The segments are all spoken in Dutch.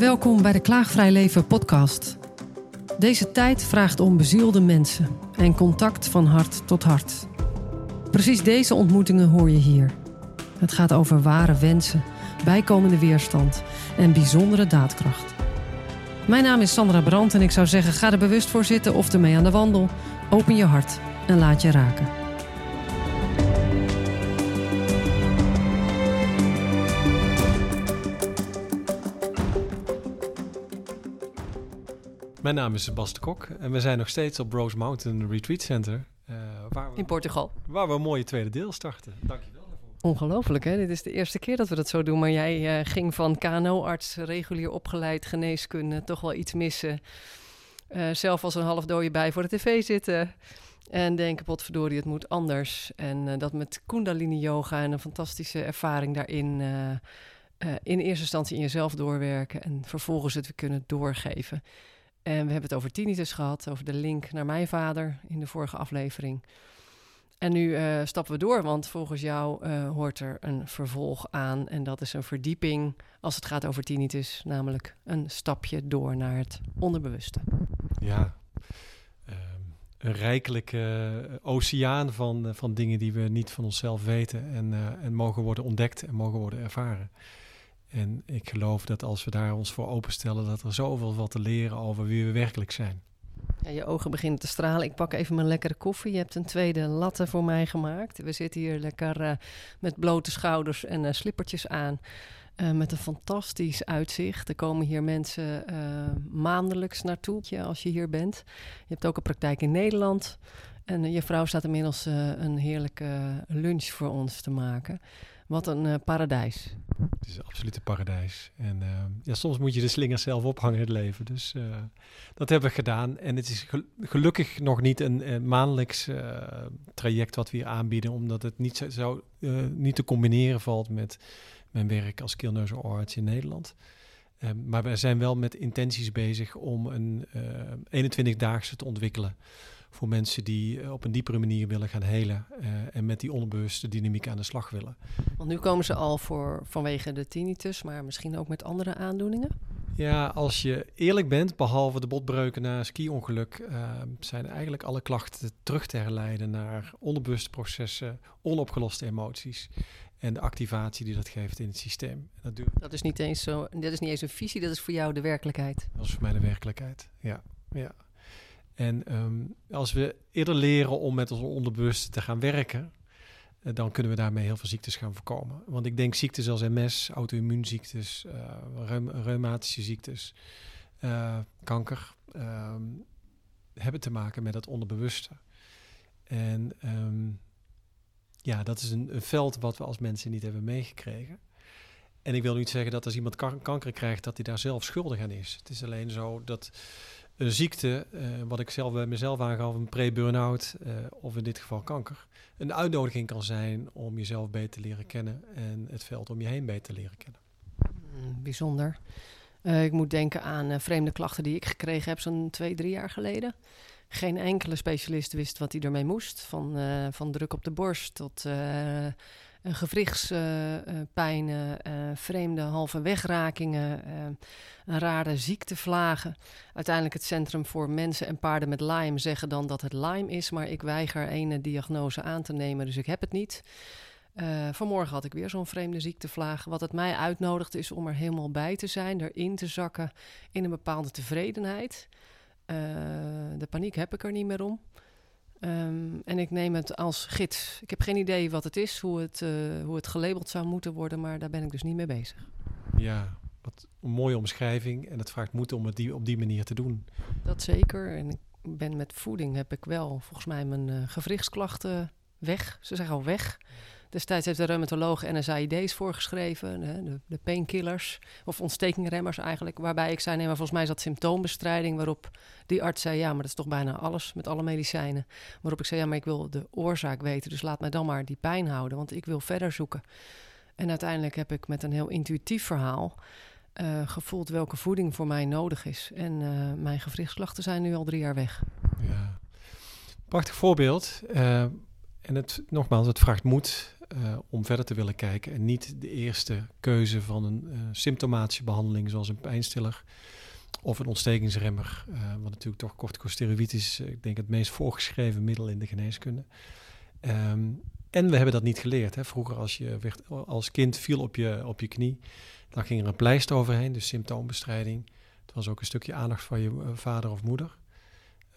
Welkom bij de Klaagvrij Leven podcast. Deze tijd vraagt om bezielde mensen en contact van hart tot hart. Precies deze ontmoetingen hoor je hier. Het gaat over ware wensen, bijkomende weerstand en bijzondere daadkracht. Mijn naam is Sandra Brandt en ik zou zeggen: ga er bewust voor zitten of ermee aan de wandel. Open je hart en laat je raken. Mijn naam is Sebastian Kok en we zijn nog steeds op Rose Mountain Retreat Center. Uh, waar we, in Portugal. Waar we een mooie tweede deel starten. Dankjewel daarvoor. Ongelooflijk hè, dit is de eerste keer dat we dat zo doen. Maar jij uh, ging van KNO-arts, regulier opgeleid, geneeskunde, toch wel iets missen. Uh, zelf als een half dode bij voor de tv zitten. En denken, potverdorie, het moet anders. En dat met kundalini yoga en een fantastische ervaring daarin... in eerste instantie in jezelf doorwerken en vervolgens het weer kunnen doorgeven. En we hebben het over tinnitus gehad, over de link naar mijn vader in de vorige aflevering. En nu uh, stappen we door, want volgens jou uh, hoort er een vervolg aan. En dat is een verdieping als het gaat over tinnitus, namelijk een stapje door naar het onderbewuste. Ja, uh, een rijkelijke oceaan van, van dingen die we niet van onszelf weten en, en mogen worden ontdekt en mogen worden ervaren. En ik geloof dat als we daar ons voor openstellen, dat er zoveel wat te leren over wie we werkelijk zijn. Ja, je ogen beginnen te stralen. Ik pak even mijn lekkere koffie. Je hebt een tweede latte voor mij gemaakt. We zitten hier lekker uh, met blote schouders en uh, slippertjes aan. Uh, met een fantastisch uitzicht. Er komen hier mensen maandelijks naartoe als je hier bent. Je hebt ook een praktijk in Nederland. En je vrouw staat inmiddels een heerlijke lunch voor ons te maken. Wat een paradijs. Het is absoluut een paradijs. En uh, ja, soms moet je de slingers zelf ophangen in het leven. Dus uh, dat hebben we gedaan. En het is gelukkig nog niet een, maandelijks traject wat we hier aanbieden, omdat het niet, zo, niet te combineren valt met mijn werk als skillnurse arts in Nederland. Um, maar we zijn wel met intenties bezig om een 21-daagse te ontwikkelen voor mensen die eh, op een diepere manier willen gaan helen uh, en met die onbewuste dynamiek aan de slag willen. Want nu komen ze al voor vanwege de tinnitus, maar misschien ook met andere aandoeningen? Ja, als je eerlijk bent, behalve de botbreuken na een ski-ongeluk, uh, zijn eigenlijk alle klachten terug te herleiden naar onbewuste processen, onopgeloste emoties en de activatie die dat geeft in het systeem. Dat, duurt... dat, is niet eens zo, dat is niet eens een visie, dat is voor jou de werkelijkheid. Dat is voor mij de werkelijkheid, ja. ja. En um, als we eerder leren om met ons onderbewuste te gaan werken, uh, dan kunnen we daarmee heel veel ziektes gaan voorkomen. Want ik denk ziektes als MS, auto-immuunziektes, uh, reum reumatische ziektes, uh, kanker, um, hebben te maken met het onderbewuste. En um, ja, dat is een, een, veld wat we als mensen niet hebben meegekregen. En ik wil niet zeggen dat als iemand kanker krijgt, dat hij daar zelf schuldig aan is. Het is alleen zo dat ziekte, uh, wat ik zelf bij mezelf aangaf, een pre-burn-out uh, of in dit geval kanker, een uitnodiging kan zijn om jezelf beter te leren kennen en het veld om je heen beter te leren kennen. Mm, bijzonder. Uh, ik moet denken aan vreemde klachten die ik gekregen heb zo'n twee, drie jaar geleden. Geen enkele specialist wist wat hij ermee moest. Van, van druk op de borst tot gewrichtspijnen, uh, vreemde halve wegrakingen, een rare ziektevlagen. Uiteindelijk het Centrum voor Mensen en Paarden met Lyme zeggen dan dat het Lyme is, maar ik weiger ene diagnose aan te nemen, dus ik heb het niet. Vanmorgen had ik weer zo'n vreemde ziektevlaag. Wat het mij uitnodigt is om er helemaal bij te zijn, erin te zakken in een bepaalde tevredenheid. De paniek heb ik er niet meer om. Um, en ik neem het als gids. Ik heb geen idee wat het is, hoe het, uh, hoe het gelabeld zou moeten worden, maar daar ben ik dus niet mee bezig. Ja, wat een mooie omschrijving. En het vraagt moed om het die, op die manier te doen. Dat zeker. En ik ben met voeding heb ik wel volgens mij mijn uh, gewrichtsklachten weg. Ze zeggen al weg. Destijds heeft de reumatoloog NSAID's voorgeschreven, de, de painkillers of ontstekingremmers eigenlijk. Waarbij ik zei, nee, maar volgens mij is dat symptoombestrijding. Waarop die arts zei, ja, maar dat is toch bijna alles met alle medicijnen. Waarop ik zei, ja, maar ik wil de oorzaak weten, dus laat mij dan maar die pijn houden, want ik wil verder zoeken. En uiteindelijk heb ik met een heel intuïtief verhaal uh, gevoeld welke voeding voor mij nodig is. En uh, mijn gewrichtsklachten zijn nu al drie jaar weg. Ja, prachtig voorbeeld. Uh, en het, nogmaals, het vraagt moed uh, om verder te willen kijken. En niet de eerste keuze van een uh, symptomatische behandeling, zoals een pijnstiller of een ontstekingsremmer. Uh, wat natuurlijk toch corticosteroïd is, ik denk het meest voorgeschreven middel in de geneeskunde. Um, en we hebben dat niet geleerd. Hè. Vroeger als je als kind viel op je, op je knie, dan ging er een pleister overheen, dus symptoombestrijding. Het was ook een stukje aandacht van je vader of moeder.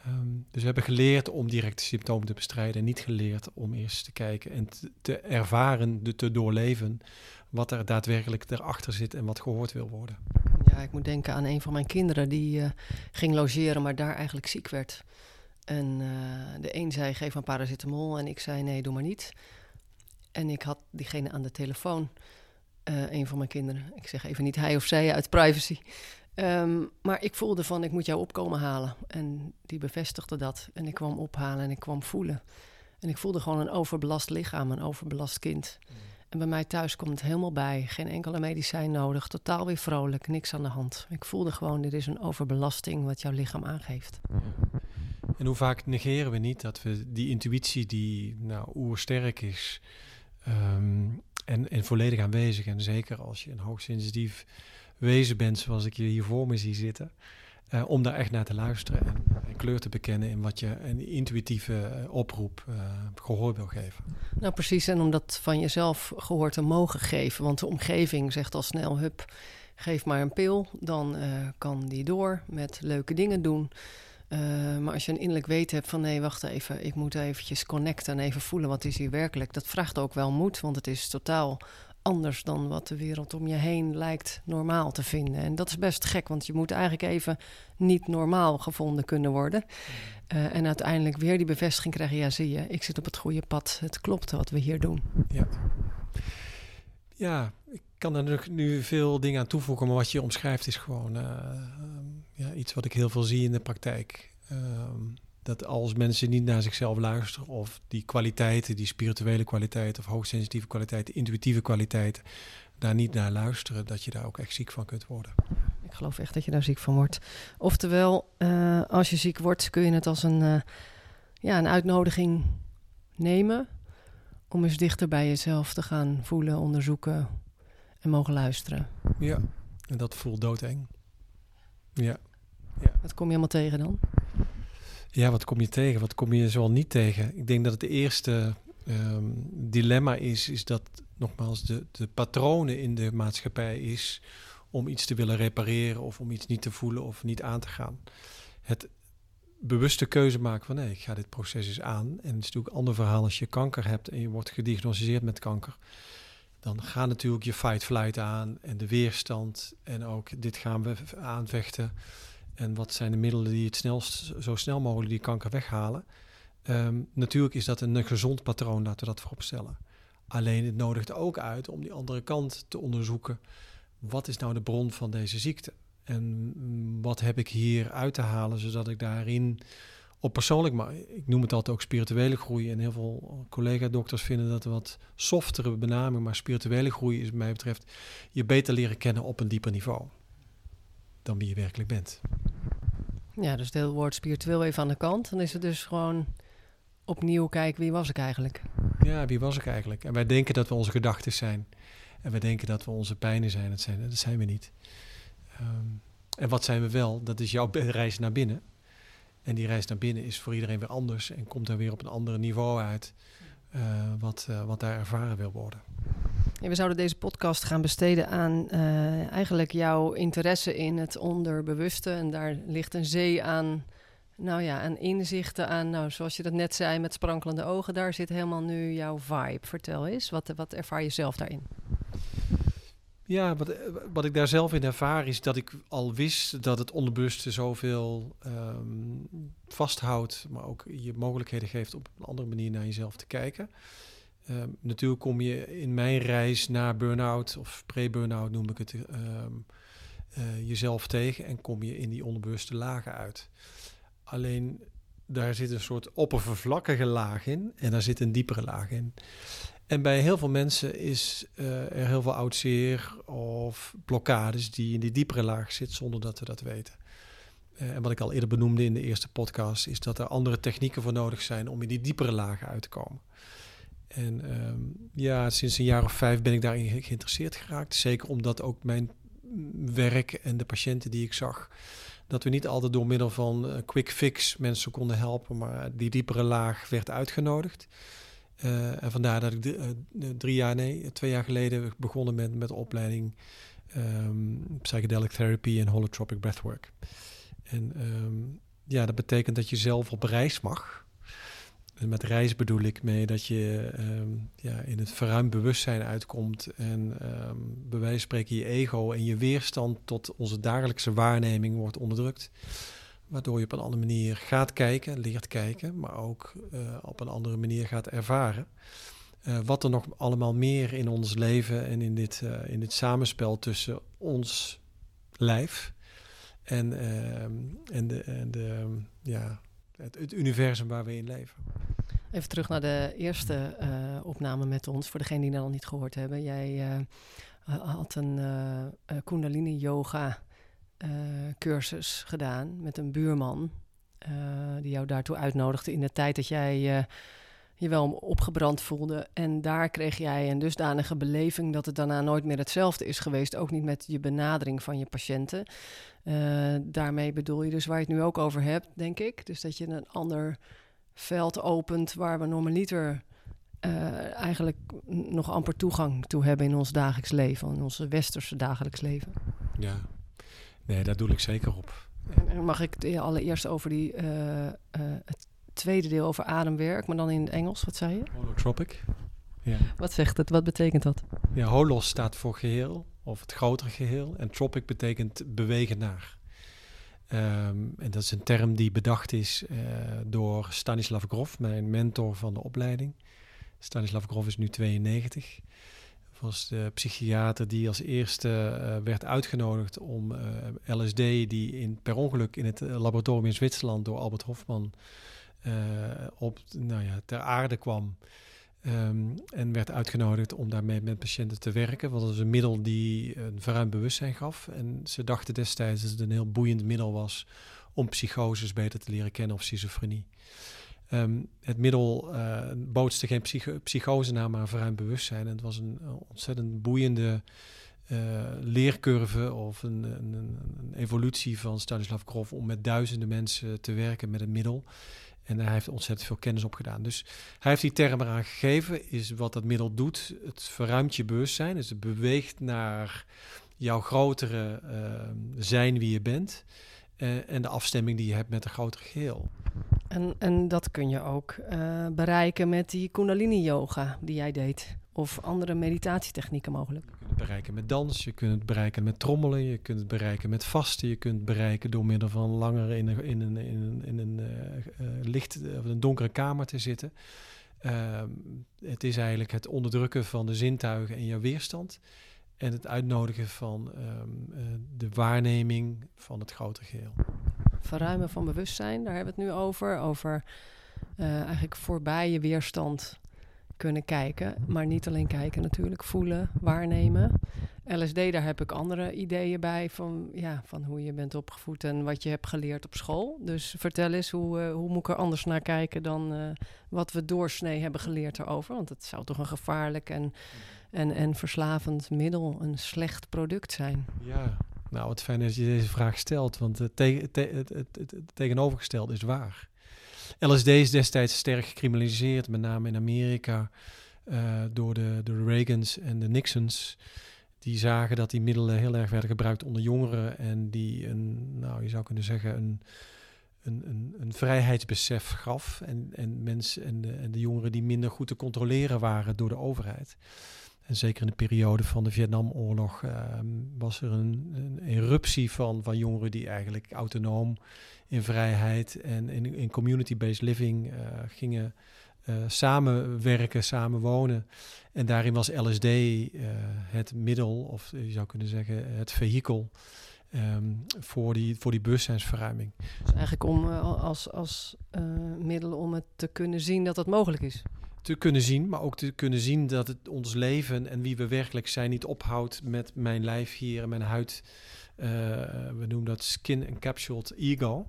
Um, dus we hebben geleerd om direct de symptomen te bestrijden en niet geleerd om eerst te kijken en te, ervaren, de, te doorleven wat er daadwerkelijk erachter zit en wat gehoord wil worden. Ja, ik moet denken aan een van mijn kinderen die uh, ging logeren, maar daar eigenlijk ziek werd. En uh, de een zei geef een paracetamol en ik zei nee, doe maar niet. En ik had diegene aan de telefoon, uh, een van mijn kinderen. Ik zeg even niet hij of zij uit privacy. Um, maar ik voelde van, ik moet jou opkomen halen. En die bevestigde dat. En ik kwam ophalen en ik kwam voelen. En ik voelde gewoon een overbelast lichaam, een overbelast kind. Mm. En bij mij thuis komt het helemaal bij. Geen enkele medicijn nodig. Totaal weer vrolijk, niks aan de hand. Ik voelde gewoon, dit is een overbelasting wat jouw lichaam aangeeft. En hoe vaak negeren we niet dat we die intuïtie die nou oersterk is... Um, en, en volledig aanwezig. En zeker als je een hoogsensitief wezen bent zoals ik je hier voor me zie zitten. Uh, om daar echt naar te luisteren en, kleur te bekennen in wat je een intuïtieve uh, oproep uh, gehoor wil geven. Nou, precies. En om dat van jezelf gehoor te mogen geven. Want de omgeving zegt al snel: hup, geef maar een pil. Dan kan die door met leuke dingen doen. maar als je een innerlijk weten hebt van nee, wacht even, ik moet eventjes connecten en even voelen wat is hier werkelijk. Dat vraagt ook wel moed, want het is totaal anders dan wat de wereld om je heen lijkt normaal te vinden. En dat is best gek, want je moet eigenlijk even niet normaal gevonden kunnen worden. Uh, en uiteindelijk weer die bevestiging krijgen: ja, zie je, ik zit op het goede pad. Het klopt wat we hier doen. Ja, ja ik kan er nu veel dingen aan toevoegen, maar wat je omschrijft is gewoon uh, ja, iets wat ik heel veel zie in de praktijk. Uh, dat als mensen niet naar zichzelf luisteren of die kwaliteiten, die spirituele kwaliteiten of hoogsensitieve kwaliteiten, intuïtieve kwaliteiten, daar niet naar luisteren, dat je daar ook echt ziek van kunt worden. Ik geloof echt dat je daar ziek van wordt. Oftewel, uh, als je ziek wordt, kun je het als een, uh, ja, een uitnodiging nemen om eens dichter bij jezelf te gaan voelen, onderzoeken en mogen luisteren. Ja, en dat voelt doodeng. Ja. ja. Wat kom je allemaal tegen dan? Ja, wat kom je tegen? Wat kom je zoal niet tegen? Ik denk dat het eerste um, dilemma is, is dat nogmaals de, de patronen in de maatschappij is om iets te willen repareren of om iets niet te voelen of niet aan te gaan. Het bewuste keuze maken van nee, ik ga dit proces eens aan. En het is natuurlijk een ander verhaal als je kanker hebt en je wordt gediagnosticeerd met kanker. Dan gaat natuurlijk je fight-flight aan en de weerstand en ook dit gaan we aanvechten. En wat zijn de middelen die het snelst, zo snel mogelijk die kanker weghalen? Um, natuurlijk is dat een gezond patroon, laten we dat vooropstellen. Alleen het nodigt ook uit om die andere kant te onderzoeken. Wat is nou de bron van deze ziekte? En wat heb ik hier uit te halen, zodat ik daarin op persoonlijk, maar ik noem het altijd ook spirituele groei. En heel veel collega-dokters vinden dat een wat softere benaming, maar spirituele groei is, wat mij betreft, je beter leren kennen op een dieper niveau dan wie je werkelijk bent. Ja, dus het hele woord spiritueel even aan de kant. Dan is het dus gewoon opnieuw kijken, wie was ik eigenlijk? Ja, wie was ik eigenlijk? En wij denken dat we onze gedachten zijn. En wij denken dat we onze pijnen zijn. Dat zijn, dat zijn we niet. Um, en wat zijn we wel? Dat is jouw reis naar binnen. En die reis naar binnen is voor iedereen weer anders. En komt er weer op een ander niveau uit. Uh, wat, uh, wat daar ervaren wil worden. We zouden deze podcast gaan besteden aan uh, eigenlijk jouw interesse in het onderbewuste. En daar ligt een zee aan, nou ja, aan inzichten, aan, nou, zoals je dat net zei, met sprankelende ogen. Daar zit helemaal nu jouw vibe. Vertel eens, wat, wat ervaar je zelf daarin? Ja, wat, wat ik daar zelf in ervaar is dat ik al wist dat het onderbewuste zoveel um, vasthoudt, maar ook je mogelijkheden geeft op een andere manier naar jezelf te kijken. Uh, natuurlijk kom je in mijn reis naar burn-out of pre-burn-out noem ik het, uh, uh, jezelf tegen en kom je in die onderbewuste lagen uit. Alleen daar zit een soort oppervlakkige laag in en daar zit een diepere laag in. En bij heel veel mensen is uh, er heel veel oud zeer of blokkades die in die diepere laag zitten zonder dat we dat weten. Uh, en wat ik al eerder benoemde in de eerste podcast, is dat er andere technieken voor nodig zijn om in die diepere lagen uit te komen. En ehm, ja, sinds een jaar of vijf ben ik daarin geïnteresseerd geraakt. Zeker omdat ook mijn werk en de patiënten die ik zag, dat we niet altijd door middel van uh, quick fix mensen konden helpen, maar die diepere laag werd uitgenodigd. Uh, en vandaar dat ik uh, drie jaar, nee, twee jaar geleden begonnen met, met de opleiding um, psychedelic therapy en holotropic breathwork. En um, ja, dat betekent dat je zelf op reis mag. Met reis bedoel ik mee dat je um, ja, in het verruimd bewustzijn uitkomt en um, bij wijze van spreken je ego en je weerstand tot onze dagelijkse waarneming wordt onderdrukt. Waardoor je op een andere manier gaat kijken, leert kijken, maar ook uh, op een andere manier gaat ervaren. Uh, wat er nog allemaal meer in ons leven en in dit, uh, in dit samenspel tussen ons lijf en, en, de, en de, ja, het, het, universum waar we in leven. Even terug naar de eerste uh, opname met ons, voor degenen die dat nog niet gehoord hebben. Jij uh, had een uh, Kundalini Yoga cursus gedaan met een buurman, die jou daartoe uitnodigde in de tijd dat jij je wel opgebrand voelde. En daar kreeg jij een dusdanige beleving dat het daarna nooit meer hetzelfde is geweest. Ook niet met je benadering van je patiënten. daarmee bedoel je dus waar je het nu ook over hebt, denk ik. Dus dat je een ander veld opent waar we normaliter uh, eigenlijk nog amper toegang toe hebben in ons dagelijks leven, in onze westerse dagelijks leven. Ja, nee, daar doe ik zeker op. En mag ik het allereerst over die, uh, uh, het tweede deel over ademwerk, maar dan in het Engels, wat zei je? Holotropic. Ja. Wat zegt het? Wat betekent dat? Ja, holos staat voor geheel, of het grotere geheel. En tropic betekent bewegen naar. Um, en dat is een term die bedacht is uh, door Stanislav Grof, mijn mentor van de opleiding. Stanislav Grof is nu 92. Was de psychiater die als eerste uh, werd uitgenodigd om uh, LSD, die in, per ongeluk in het laboratorium in Zwitserland door Albert Hofman op, nou ja, ter aarde kwam. Um, en werd uitgenodigd om daarmee met patiënten te werken. Want dat is een middel die een verruimd bewustzijn gaf. En ze dachten destijds dat het een heel boeiend middel was om psychoses beter te leren kennen of schizofrenie. Um, het middel uh, bootste geen psycho psychose na, maar een verruimd bewustzijn. En het was een ontzettend boeiende uh, leercurve of een, een, een, evolutie van Stanislav Grof om met duizenden mensen te werken met het middel. En hij heeft ontzettend veel kennis opgedaan. Dus hij heeft die term eraan gegeven, is wat dat middel doet. Het verruimt je bewustzijn, dus het beweegt naar jouw grotere uh, zijn wie je bent. Uh, en de afstemming die je hebt met een grotere geheel. En, en dat kun je ook uh, bereiken met die Kundalini-yoga die jij deed. Of andere meditatietechnieken mogelijk. Je kunt het bereiken met dans, je kunt het bereiken met trommelen, je kunt het bereiken met vasten, je kunt het bereiken door middel van langer in een, in een, in een, in een uh, uh, licht of een donkere kamer te zitten. Uh, het is eigenlijk het onderdrukken van de zintuigen en jouw weerstand. En het uitnodigen van um, de waarneming van het grotere geheel. Verruimen van bewustzijn, daar hebben we het nu over. Over eigenlijk voorbij je weerstand kunnen kijken. Maar niet alleen kijken natuurlijk, voelen, waarnemen. LSD, daar heb ik andere ideeën bij van, ja, van hoe je bent opgevoed en wat je hebt geleerd op school. Dus vertel eens, hoe, uh, hoe moet ik er anders naar kijken dan uh, wat we doorsnee hebben geleerd erover? Want het zou toch een gevaarlijk en, en, en verslavend middel, een slecht product zijn. Ja, nou, het fijn is dat je deze vraag stelt, want het, te, te, het, het, het tegenovergestelde is waar. LSD is destijds sterk gecriminaliseerd, met name in Amerika, uh, door, de, de Reagans en de Nixons. Die zagen dat die middelen heel erg werden gebruikt onder jongeren en die een, nou je zou kunnen zeggen, een, een, een, een vrijheidsbesef gaf. En, en mensen en de, en de jongeren die minder goed te controleren waren door de overheid. En zeker in de periode van de Vietnamoorlog uh, was er een, een, eruptie van, van jongeren die eigenlijk autonoom in vrijheid en in, in community-based living uh, gingen uh, samenwerken, samenwonen. En daarin was LSD uh, het middel, of je zou kunnen zeggen het vehikel. Um, voor, die, voor die bewustzijnsverruiming. Dus eigenlijk om als, als middel om het te kunnen zien dat het mogelijk is te kunnen zien, maar ook te kunnen zien dat het ons leven en wie we werkelijk zijn niet ophoudt met mijn lijf hier en mijn huid. Uh, we noemen dat skin encapsuled ego.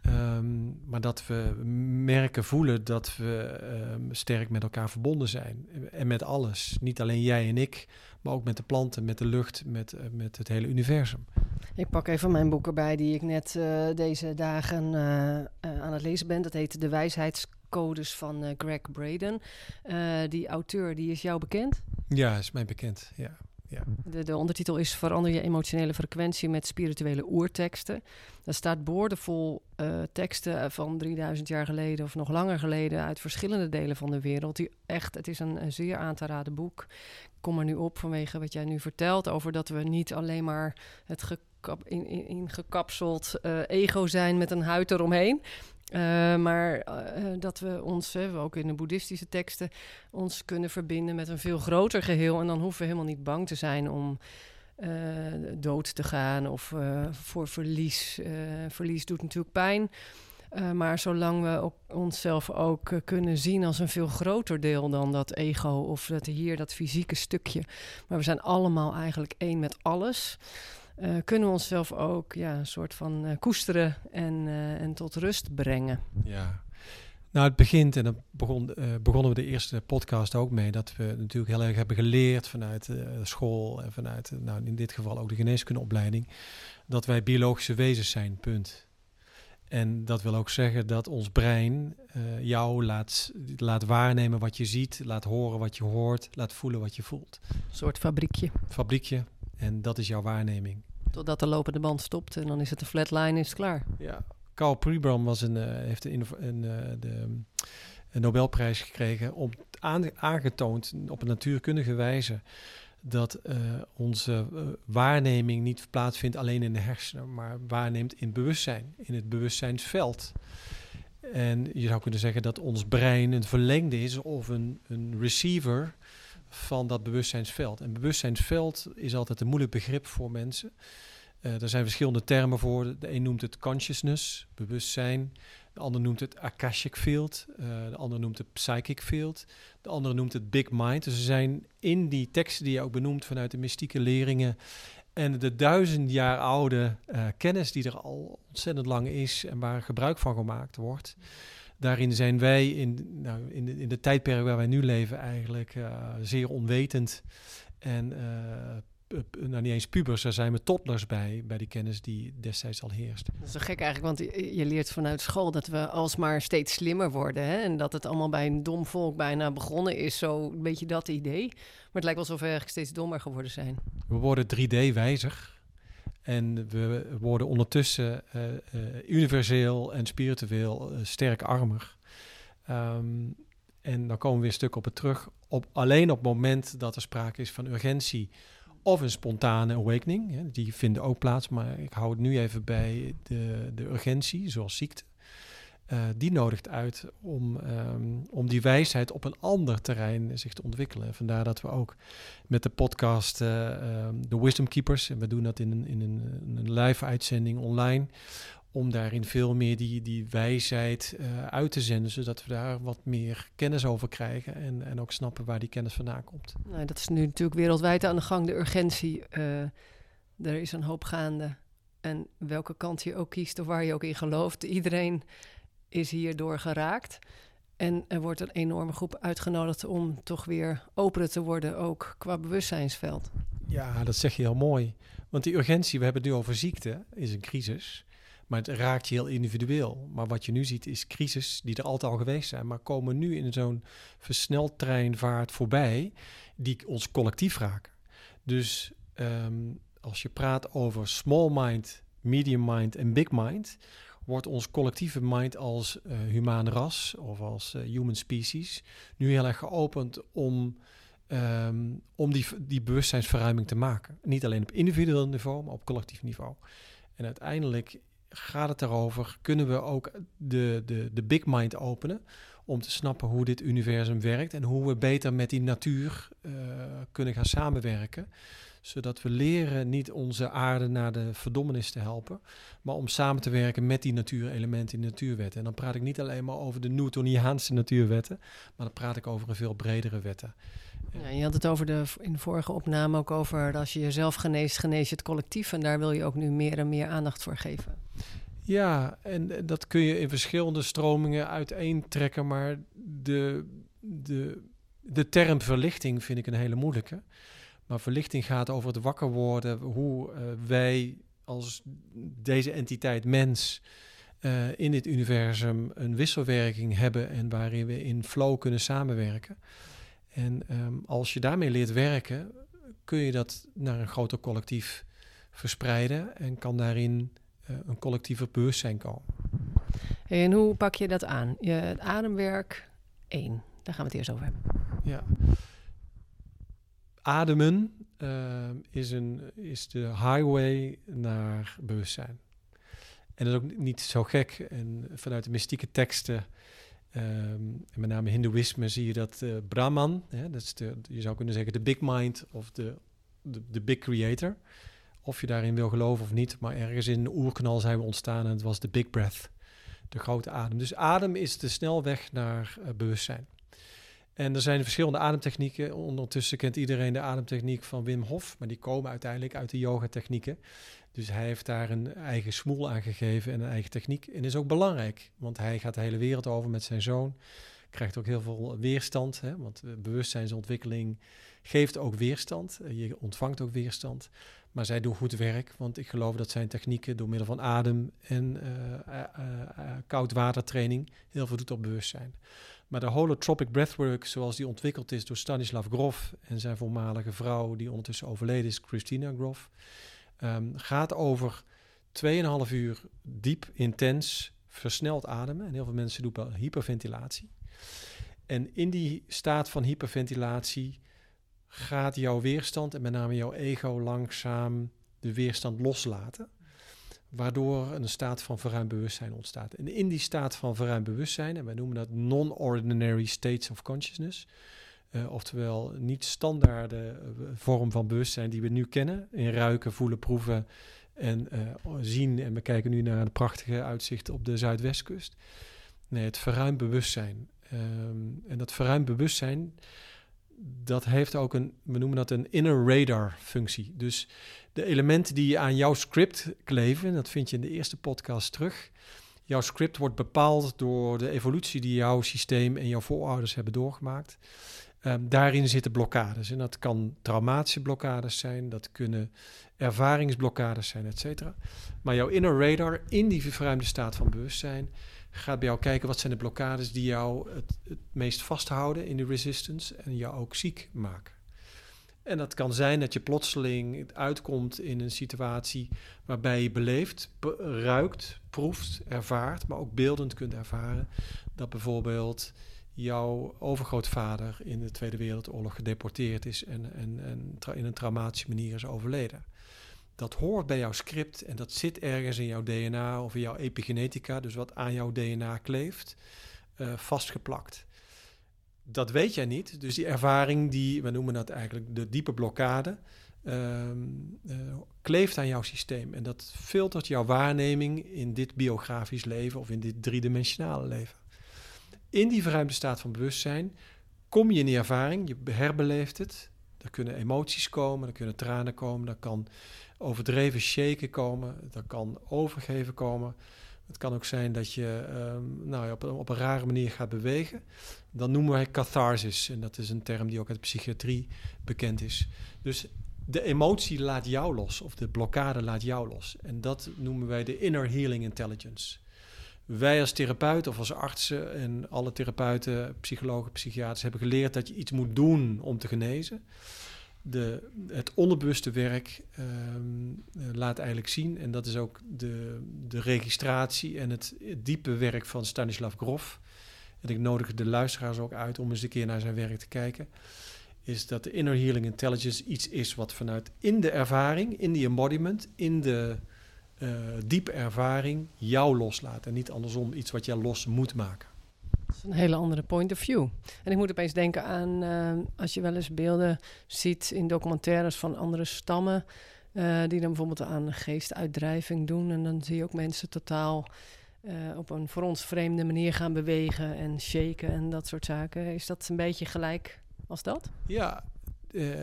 Ehm, maar dat we merken, voelen dat we ehm, sterk met elkaar verbonden zijn. En met alles. Niet alleen jij en ik, maar ook met de planten, met de lucht, met, uh, met het hele universum. Ik pak even mijn boek erbij die ik net uh, deze dagen aan het lezen ben. Dat heet De Wijsheidscodes van Greg Braden. die auteur, die is jou bekend? Ja, is mij bekend, ja. Ja. De, de, ondertitel is Verander je emotionele frequentie met spirituele oerteksten. Daar staat boordevol uh, teksten van 3000 jaar geleden of nog langer geleden uit verschillende delen van de wereld. Die echt, het is een, een zeer aan te raden boek. Ik kom er nu op vanwege wat jij nu vertelt over dat we niet alleen maar het gekap, in, in, in gekapseld uh, ego zijn met een huid eromheen. Uh, maar uh, dat we ons, uh, ook in de boeddhistische teksten, ons kunnen verbinden met een veel groter geheel. En dan hoeven we helemaal niet bang te zijn om dood te gaan of voor verlies. verlies doet natuurlijk pijn. maar zolang we ook onszelf ook kunnen zien als een veel groter deel dan dat ego of dat hier, dat fysieke stukje. Maar we zijn allemaal eigenlijk één met alles. Uh, kunnen we onszelf ook ja, een soort van uh, koesteren en, uh, en tot rust brengen. Ja, nou het begint, en dan begon, begonnen we de eerste podcast ook mee, dat we natuurlijk heel erg hebben geleerd vanuit school en vanuit, nou in dit geval ook de geneeskundeopleiding, dat wij biologische wezens zijn, punt. En dat wil ook zeggen dat ons brein jou laat, laat waarnemen wat je ziet, laat horen wat je hoort, laat voelen wat je voelt. Een soort fabriekje. Fabriekje. En dat is jouw waarneming. Totdat de lopende band stopt en dan is het een flatline, is klaar. Ja, Carl Pribram was een, uh, heeft een, een, uh, de, Nobelprijs gekregen om aan, aangetoond op een natuurkundige wijze dat uh, onze waarneming niet plaatsvindt alleen in de hersenen, maar waarneemt in bewustzijn, in het bewustzijnsveld. En je zou kunnen zeggen dat ons brein een verlengde is of een, een receiver van dat bewustzijnsveld. En bewustzijnsveld is altijd een moeilijk begrip voor mensen. Uh, er zijn verschillende termen voor. De een noemt het consciousness, bewustzijn. De ander noemt het akashic field. Uh, de ander noemt het psychic field. De andere noemt het big mind. Dus er zijn in die teksten die je ook benoemt vanuit de mystieke leringen en de duizend jaar oude uh, kennis die er al ontzettend lang is en waar gebruik van gemaakt wordt daarin zijn wij in, nou, in, de, in de tijdperk waar wij nu leven eigenlijk uh, zeer onwetend. En uh, nou, niet eens pubers, daar zijn we toddlers bij, bij die kennis die destijds al heerst. Dat is zo gek eigenlijk, want je leert vanuit school dat we alsmaar steeds slimmer worden. Hè? En dat het allemaal bij een dom volk bijna begonnen is, zo een beetje dat idee. Maar het lijkt alsof we eigenlijk steeds dommer geworden zijn. We worden 3D-wijzig. En we worden ondertussen uh, uh, universeel en spiritueel uh, sterk armer. Um, en dan komen we weer een stuk op het terug. Op, alleen op het moment dat er sprake is van urgentie of een spontane awakening. Hè, die vinden ook plaats, maar ik hou het nu even bij de, de urgentie, zoals ziekte. Uh, die nodigt uit om, um, om die wijsheid op een ander terrein zich te ontwikkelen. Vandaar dat we ook met de podcast uh, um, The Wisdom Keepers, en we doen dat in een, in een, een live uitzending online, om daarin veel meer die, die wijsheid uh, uit te zenden, zodat we daar wat meer kennis over krijgen en, en ook snappen waar die kennis vandaan komt. Nou, dat is nu natuurlijk wereldwijd aan de gang, de urgentie. er is een hoop gaande. En welke kant je ook kiest of waar je ook in gelooft, iedereen is hierdoor geraakt. En er wordt een enorme groep uitgenodigd om toch weer opener te worden, ook qua bewustzijnsveld. Ja, dat zeg je heel mooi. Want die urgentie, we hebben het nu over ziekte, is een crisis. Maar het raakt je heel individueel. Maar wat je nu ziet is crisis die er altijd al geweest zijn, maar komen nu in zo'n versneltreinvaart voorbij, die ons collectief raken. Dus um, als je praat over small mind, medium mind en big mind, wordt ons collectieve mind als uh, humaan ras of als uh, human species nu heel erg geopend om, um, om die, die bewustzijnsverruiming te maken. Niet alleen op individueel niveau, maar op collectief niveau. En uiteindelijk gaat het erover, kunnen we ook de, de, de big mind openen om te snappen hoe dit universum werkt en hoe we beter met die natuur uh, kunnen gaan samenwerken zodat we leren niet onze aarde naar de verdommenis te helpen, maar om samen te werken met die natuurelementen in de natuurwetten. En dan praat ik niet alleen maar over de Newtoniaanse natuurwetten, maar dan praat ik over een veel bredere wetten. Ja, je had het over de, in de vorige opname ook over als je jezelf geneest, genees je het collectief. En daar wil je ook nu meer en meer aandacht voor geven. Ja, en dat kun je in verschillende stromingen uiteentrekken, maar de, de, de term verlichting vind ik een hele moeilijke. Maar verlichting gaat over het wakker worden, hoe uh, wij als deze entiteit mens uh, in dit universum een wisselwerking hebben en waarin we in flow kunnen samenwerken. En um, als je daarmee leert werken, kun je dat naar een groter collectief verspreiden en kan daarin uh, een collectiever bewustzijn komen. En hoe pak je dat aan? Je, het ademwerk 1, daar gaan we het eerst over hebben. Ja. Ademen uh, is, een, is de highway naar bewustzijn. En dat is ook niet zo gek. En vanuit de mystieke teksten, um, met name Hindoeïsme, zie je dat uh, Brahman, hè, dat is de, je zou kunnen zeggen de big mind of de, de, big creator. Of je daarin wil geloven of niet, maar ergens in de oerknal zijn we ontstaan en het was de big breath, de grote adem. Dus adem is de snelweg naar uh, bewustzijn. En er zijn verschillende ademtechnieken. Ondertussen kent iedereen de ademtechniek van Wim Hof, maar die komen uiteindelijk uit de yoga-technieken. Dus hij heeft daar een eigen smoel aan gegeven en een eigen techniek. En is ook belangrijk, want hij gaat de hele wereld over met zijn zoon. Krijgt ook heel veel weerstand, hè, want bewustzijnsontwikkeling geeft ook weerstand. Je ontvangt ook weerstand. Maar zij doen goed werk, want ik geloof dat zijn technieken door middel van adem en uh, koudwatertraining heel veel doet op bewustzijn. Maar de holotropic breathwork, zoals die ontwikkeld is door Stanislav Grof en zijn voormalige vrouw, die ondertussen overleden is, Christina Grof, um, gaat over 2,5 uur diep, intens, versneld ademen. En heel veel mensen doen wel hyperventilatie. En in die staat van hyperventilatie gaat jouw weerstand en met name jouw ego langzaam de weerstand loslaten. Waardoor een staat van verruimd bewustzijn ontstaat. En in die staat van verruimd bewustzijn, en wij noemen dat non-ordinary states of consciousness, uh, oftewel niet standaarde uh, vorm van bewustzijn die we nu kennen, in ruiken, voelen, proeven en uh, zien. En we kijken nu naar een prachtige uitzicht op de Zuidwestkust. Nee, het verruimd bewustzijn. Um, en dat verruimd bewustzijn, dat heeft ook een, we noemen dat een inner radar functie. Dus de elementen die aan jouw script kleven, dat vind je in de eerste podcast terug. Jouw script wordt bepaald door de evolutie die jouw systeem en jouw voorouders hebben doorgemaakt. Um, daarin zitten blokkades. En dat kan traumatische blokkades zijn, dat kunnen ervaringsblokkades zijn, et cetera. Maar jouw inner radar in die verruimde staat van bewustzijn gaat bij jou kijken wat zijn de blokkades die jou het, het meest vasthouden in de resistance en jou ook ziek maken. En dat kan zijn dat je plotseling uitkomt in een situatie waarbij je beleeft, ruikt, proeft, ervaart, maar ook beeldend kunt ervaren. Dat bijvoorbeeld jouw overgrootvader in de Tweede Wereldoorlog gedeporteerd is en, en, en in een traumatische manier is overleden. Dat hoort bij jouw script en dat zit ergens in jouw DNA of in jouw epigenetica, dus wat aan jouw DNA kleeft, uh, vastgeplakt. Dat weet jij niet. Dus die ervaring, die, we noemen dat eigenlijk de diepe blokkade, uh, uh, kleeft aan jouw systeem. En dat filtert jouw waarneming in dit biografisch leven of in dit driedimensionale leven in die verruimde staat van bewustzijn kom je in die ervaring, je herbeleeft het. Er kunnen emoties komen, er kunnen tranen komen, er kan overdreven shaken komen, er kan overgeven komen. Het kan ook zijn dat je um, nou, op, op, een rare manier gaat bewegen. Dan noemen wij catharsis. En dat is een term die ook uit de psychiatrie bekend is. Dus de emotie laat jou los, of de blokkade laat jou los. En dat noemen wij de inner healing intelligence wij als therapeuten of als artsen en alle therapeuten, psychologen, psychiaters hebben geleerd dat je iets moet doen om te genezen. De, het onderbewuste werk um, laat eigenlijk zien, en dat is ook de, de registratie en het, het, diepe werk van Stanislav Grof. En ik nodig de luisteraars ook uit om eens een keer naar zijn werk te kijken. Is dat de inner healing intelligence iets is wat vanuit in de ervaring, in die embodiment, in de uh, diepe ervaring jou loslaat. En niet andersom iets wat jij los moet maken. Dat is een hele andere point of view. En ik moet opeens denken aan uh, als je wel eens beelden ziet in documentaires van andere stammen. Uh, die dan bijvoorbeeld aan geestuitdrijving doen. En dan zie je ook mensen totaal op een voor ons vreemde manier gaan bewegen en shaken en dat soort zaken. Is dat een beetje gelijk als dat? Ja,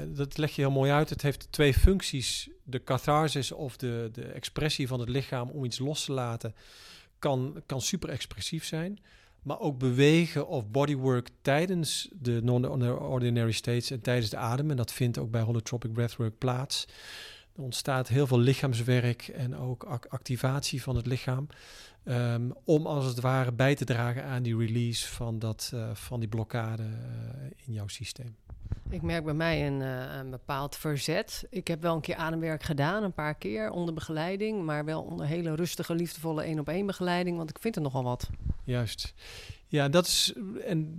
dat leg je heel mooi uit. Het heeft twee functies. De catharsis of de, de expressie van het lichaam om iets los te laten kan, kan super expressief zijn. Maar ook bewegen of bodywork tijdens de non-ordinary states en tijdens de adem. En dat vindt ook bij holotropic breathwork plaats. Er ontstaat heel veel lichaamswerk en ook activatie van het lichaam. Um, om als het ware bij te dragen aan die release van, dat, uh, van die blokkade uh, in jouw systeem. Ik merk bij mij een, uh, een, bepaald verzet. Ik heb wel een keer ademwerk gedaan, een paar keer onder begeleiding, maar wel onder hele rustige, liefdevolle één op één begeleiding, want ik vind er nogal wat. Juist. Ja, dat is. En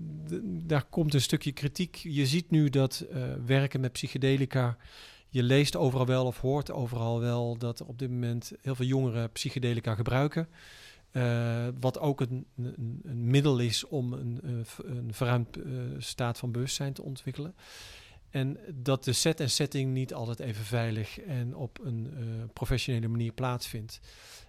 daar komt een stukje kritiek. Je ziet nu dat werken met psychedelica je leest overal wel of hoort overal wel dat op dit moment heel veel jongeren psychedelica gebruiken. Uh, wat ook een, een, middel is om een, een verruimd uh, staat van bewustzijn te ontwikkelen. En dat de set en setting niet altijd even veilig en op een uh, professionele manier plaatsvindt.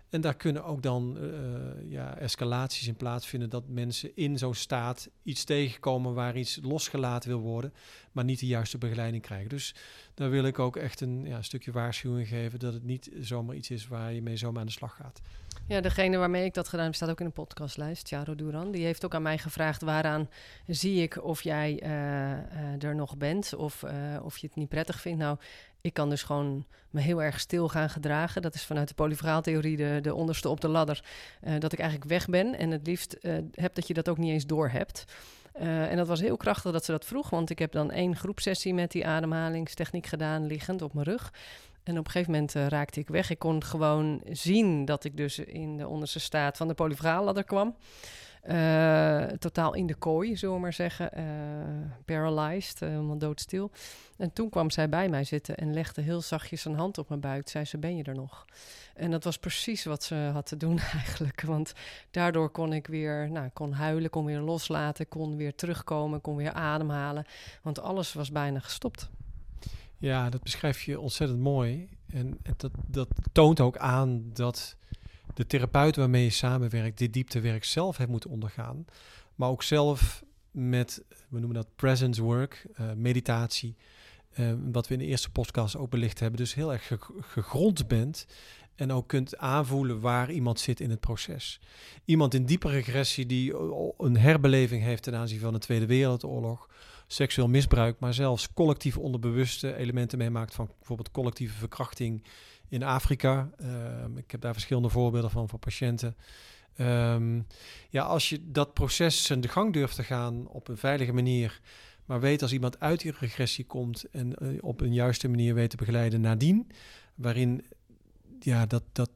En daar kunnen ook dan uh, ja, escalaties in plaatsvinden dat mensen in zo'n staat iets tegenkomen waar iets losgelaten wil worden, maar niet de juiste begeleiding krijgen. Dus daar wil ik ook echt een ja, stukje waarschuwing geven dat het niet zomaar iets is waar je mee zomaar aan de slag gaat. Ja, degene waarmee ik dat gedaan heb, staat ook in een podcastlijst, Charo Duran. Die heeft ook aan mij gevraagd waaraan zie ik of jij uh, er nog bent of, of je het niet prettig vindt. Nou, ik kan dus gewoon me heel erg stil gaan gedragen. Dat is vanuit de polyveraaltheorie de, de onderste op de ladder. dat ik eigenlijk weg ben en het liefst heb dat je dat ook niet eens door hebt. en dat was heel krachtig dat ze dat vroeg, want ik heb dan één groepsessie met die ademhalingstechniek gedaan, liggend op mijn rug. En op een gegeven moment uh, raakte ik weg. Ik kon gewoon zien dat ik dus in de onderste staat van de polyvraalladder kwam. Uh, totaal in de kooi, zullen we maar zeggen. Uh, paralyzed, helemaal doodstil. En toen kwam zij bij mij zitten en legde heel zachtjes een hand op mijn buik. Zei ze, ben je er nog? En dat was precies wat ze had te doen eigenlijk. Want daardoor kon ik weer, nou, kon huilen, kon weer loslaten, kon weer terugkomen, kon weer ademhalen. Want alles was bijna gestopt. Ja, dat beschrijf je ontzettend mooi. En, dat toont ook aan dat de therapeut waarmee je samenwerkt dit dieptewerk zelf heeft moeten ondergaan. Maar ook zelf met, we noemen dat presence work, uh, meditatie. Uh, wat we in de eerste podcast ook belicht hebben. Dus heel erg ge gegrond bent. En ook kunt aanvoelen waar iemand zit in het proces. Iemand in diepe regressie die een herbeleving heeft ten aanzien van de Tweede Wereldoorlog seksueel misbruik, maar zelfs collectief onderbewuste elementen meemaakt van bijvoorbeeld collectieve verkrachting in Afrika. Um, ik heb daar verschillende voorbeelden van voor patiënten. Um, ja, als je dat proces zijn de gang durft te gaan op een veilige manier, maar weet als iemand uit die regressie komt en uh, op een juiste manier weet te begeleiden nadien, waarin ja, dat, dat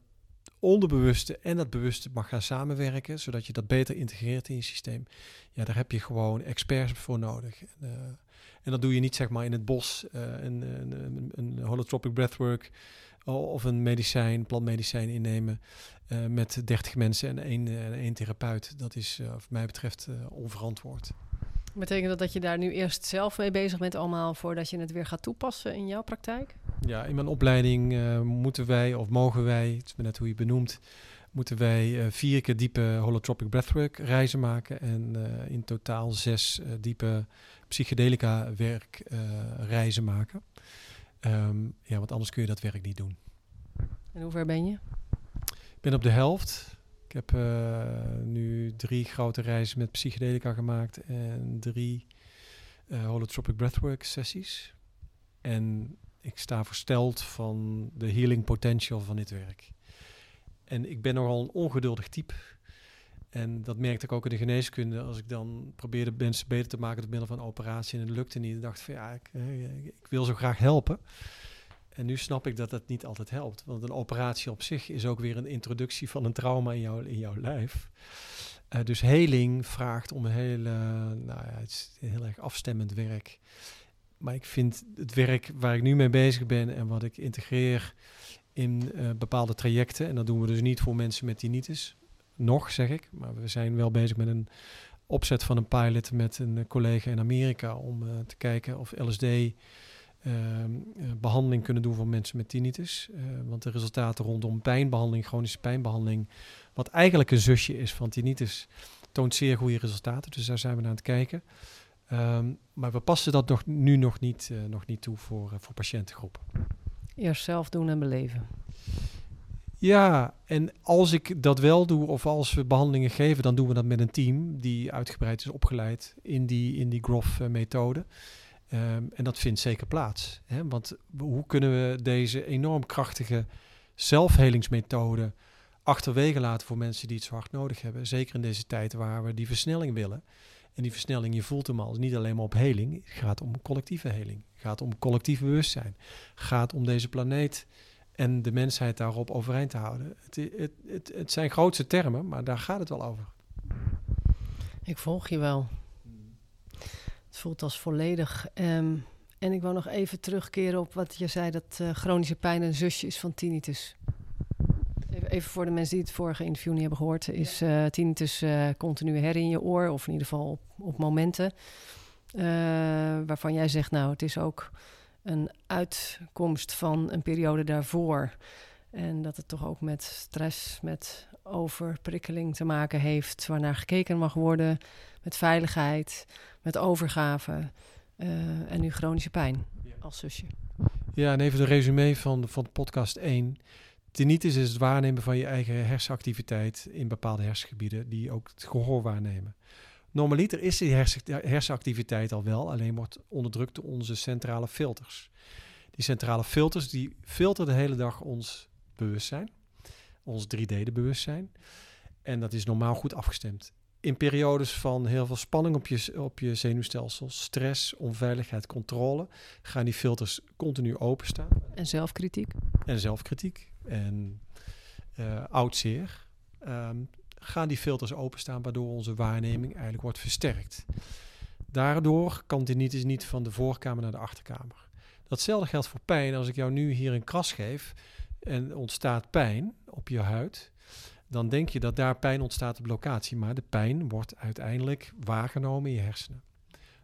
onderbewuste en dat bewuste mag gaan samenwerken, zodat je dat beter integreert in je systeem. Ja, daar heb je gewoon experts voor nodig. En, uh, en dat doe je niet zeg maar in het bos, uh, een, een, een, holotropic breathwork of een medicijn, plantmedicijn innemen uh, met 30 mensen en één, één therapeut. Dat is wat mij betreft onverantwoord. Betekent dat dat je daar nu eerst zelf mee bezig bent allemaal voordat je het weer gaat toepassen in jouw praktijk? Ja, in mijn opleiding uh, moeten wij of mogen wij, het is net hoe je benoemt, moeten wij uh, vier keer diepe holotropic breathwork reizen maken en uh, in totaal zes diepe psychedelica werk reizen maken. Um, ja, want anders kun je dat werk niet doen. En hoe ver ben je? Ik ben op de helft. Ik heb nu drie grote reizen met psychedelica gemaakt en drie holotropic breathwork sessies. En ik sta versteld van de healing potential van dit werk. En ik ben nogal een ongeduldig type. En dat merkte ik ook in de geneeskunde. Als ik dan probeerde mensen beter te maken door middel van operatie en het lukte niet. Dan dacht ik van ja, ik, eh, ik, wil zo graag helpen. En nu snap ik dat dat niet altijd helpt. Want een operatie op zich is ook weer een introductie van een trauma in, jou, in jouw lijf. Uh, dus heling vraagt om een hele, nou ja, het is heel erg afstemmend werk. Maar ik vind het werk waar ik nu mee bezig ben en wat ik integreer in uh, bepaalde trajecten, en dat doen we dus niet voor mensen met tinnitus, nog zeg ik, maar we zijn wel bezig met een opzet van een pilot met een collega in Amerika om uh, te kijken of LSD uh, ehm, eh, behandeling kunnen doen voor mensen met tinnitus. want de resultaten rondom pijnbehandeling, chronische pijnbehandeling, wat eigenlijk een zusje is van tinnitus, toont zeer goede resultaten. Dus daar zijn we naar aan het kijken. Ehm, maar we passen dat nog, nu nog niet, nog niet toe voor, voor patiëntengroepen. Eerst zelf doen en beleven. Ja, en als ik dat wel doe of als we behandelingen geven, dan doen we dat met een team die uitgebreid is opgeleid in die, in die GROF-methode. Um, en dat vindt zeker plaats. Hè? Want hoe kunnen we deze enorm krachtige zelfhelingsmethode achterwege laten voor mensen die het zo hard nodig hebben? Zeker in deze tijd waar we die versnelling willen. En die versnelling, je voelt hem al, is niet alleen maar op heling. Het gaat om collectieve heling. Het gaat om collectief bewustzijn. Het gaat om deze planeet en de mensheid daarop overeind te houden. Het, het, het, het zijn grootste termen, maar daar gaat het wel over. Ik volg je wel. Het voelt als volledig. Um, en ik wou nog even terugkeren op wat je zei, dat uh, chronische pijn een zusje is van tinnitus. Even, even, voor de mensen die het vorige interview niet hebben gehoord, is uh, tinnitus uh, continue herrie in je oor, of in ieder geval op, op momenten. waarvan jij zegt, nou, het is ook een uitkomst van een periode daarvoor. En dat het toch ook met stress, met overprikkeling te maken heeft, waarnaar gekeken mag worden, met veiligheid, met overgave uh, en nu chronische pijn als zusje. Ja, en even de resume van, van podcast 1. Tinnitus is het waarnemen van je eigen hersenactiviteit in bepaalde hersengebieden die ook het gehoor waarnemen. Normaliter is die hersenactiviteit al wel, alleen wordt onderdrukt door onze centrale filters. Die centrale filters die filteren de hele dag ons bewustzijn, ons 3D-bewustzijn. En dat is normaal goed afgestemd. In periodes van heel veel spanning op je, op je zenuwstelsel, stress, onveiligheid, controle, gaan die filters continu openstaan. En zelfkritiek. En zelfkritiek. En uh, oud zeer. Um, gaan die filters openstaan, waardoor onze waarneming eigenlijk wordt versterkt. Daardoor kan tinnitus niet van de voorkamer naar de achterkamer. Datzelfde geldt voor pijn. Als ik jou nu hier een kras geef en ontstaat pijn op je huid, dan denk je dat daar pijn ontstaat op locatie, maar de pijn wordt uiteindelijk waargenomen in je hersenen.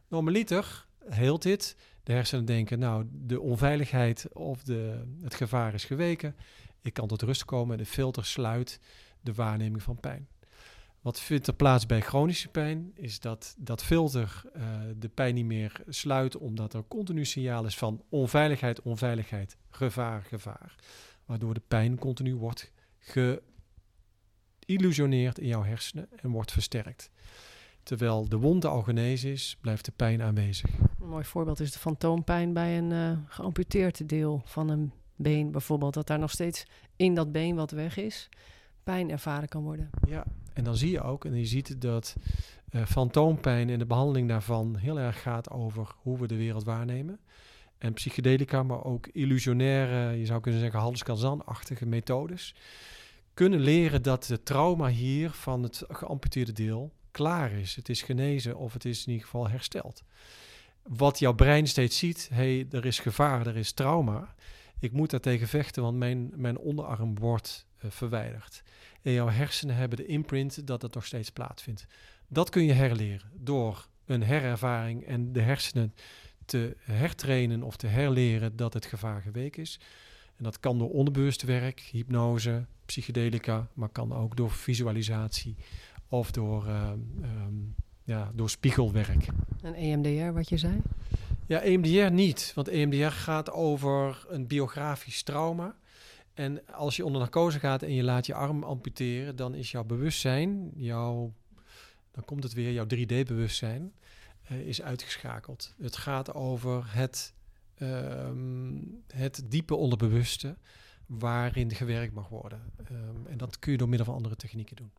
Normaliter heelt dit. De hersenen denken, nou, de onveiligheid of de, het gevaar is geweken. Ik kan tot rust komen en de filter sluit de waarneming van pijn. Wat vindt er plaats bij chronische pijn, is dat dat filter uh, de pijn niet meer sluit, omdat er continu signaal is van onveiligheid, onveiligheid, gevaar, gevaar. Waardoor de pijn continu wordt geïllusioneerd in jouw hersenen en wordt versterkt. Terwijl de wonde al genezen is, blijft de pijn aanwezig. Een mooi voorbeeld is de fantoompijn bij een uh, geamputeerd deel van een been bijvoorbeeld. Dat daar nog steeds in dat been wat weg is, pijn ervaren kan worden. Ja, en dan zie je ook, en je ziet dat uh, fantoompijn en de behandeling daarvan heel erg gaat over hoe we de wereld waarnemen. En psychedelica, maar ook illusionaire, je zou kunnen zeggen Hans Kazan-achtige methodes, kunnen leren dat het trauma hier van het geamputeerde deel klaar is. Het is genezen of het is in ieder geval hersteld. Wat jouw brein steeds ziet, hey, er is gevaar, er is trauma. Ik moet daar tegen vechten, want mijn, mijn onderarm wordt verwijderd. En jouw hersenen hebben de imprint dat het nog steeds plaatsvindt. Dat kun je herleren door een herervaring en de hersenen te hertrainen of te herleren dat het gevaar geweken is. En dat kan door onderbewust werk, hypnose, psychedelica, maar kan ook door visualisatie of door, uh, um, ja, door spiegelwerk. En EMDR, wat je zei? Ja, EMDR niet, want EMDR gaat over een biografisch trauma. En als je onder narcose gaat en je laat je arm amputeren, dan is jouw bewustzijn, jouw, dan komt het weer, jouw 3D-bewustzijn, uh, eh, is uitgeschakeld. Het gaat over het, um, het diepe onderbewuste waarin gewerkt mag worden. Um, en dat kun je door middel van andere technieken doen.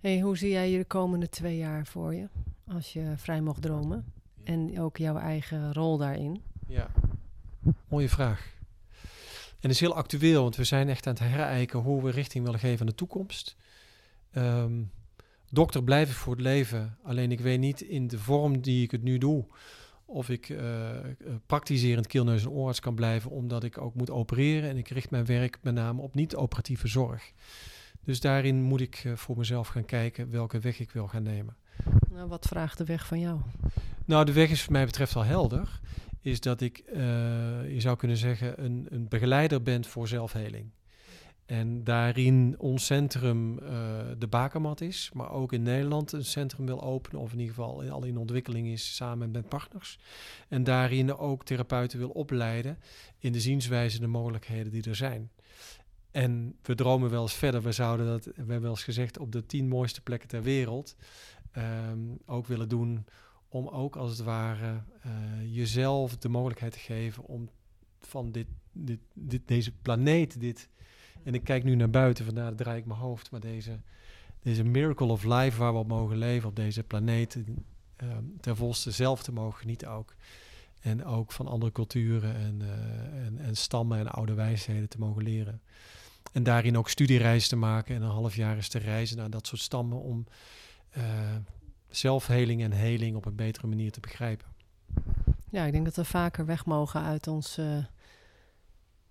Hey, hoe zie jij je de komende twee jaar voor je, als je vrij mocht dromen? En ook jouw eigen rol daarin? Ja, mooie vraag. En is heel actueel, want we zijn echt aan het herijken hoe we richting willen geven aan de toekomst. Um, dokter blijf ik voor het leven, alleen ik weet niet in de vorm die ik het nu doe. Of ik uh, praktiserend keelneus- en oorarts kan blijven, omdat ik ook moet opereren. En ik richt mijn werk met name op niet-operatieve zorg. Dus daarin moet ik uh, voor mezelf gaan kijken welke weg ik wil gaan nemen. Nou, wat vraagt de weg van jou? Nou, de weg is voor mij betreft al helder is dat ik, uh, je zou kunnen zeggen, een, een begeleider ben voor zelfheling. En daarin ons centrum uh, de bakermat is, maar ook in Nederland een centrum wil openen, of in ieder geval al in ontwikkeling is samen met partners. En daarin ook therapeuten wil opleiden in de zienswijze en de mogelijkheden die er zijn. En we dromen wel eens verder. We zouden dat, we hebben wel eens gezegd, op de tien mooiste plekken ter wereld um, ook willen doen. Om ook als het ware uh, jezelf de mogelijkheid te geven om van dit, dit, dit, deze planeet, dit. En ik kijk nu naar buiten, vandaar draai ik mijn hoofd. Maar deze, deze miracle of life waar we op mogen leven op deze planeet. Um, ten volste zelf te mogen genieten ook. En ook van andere culturen en, uh, en, en stammen en oude wijsheden te mogen leren. En daarin ook studiereizen te maken en een half jaar eens te reizen naar dat soort stammen om zelfheling en heling op een betere manier te begrijpen. Ja, ik denk dat we vaker weg mogen uit ons uh,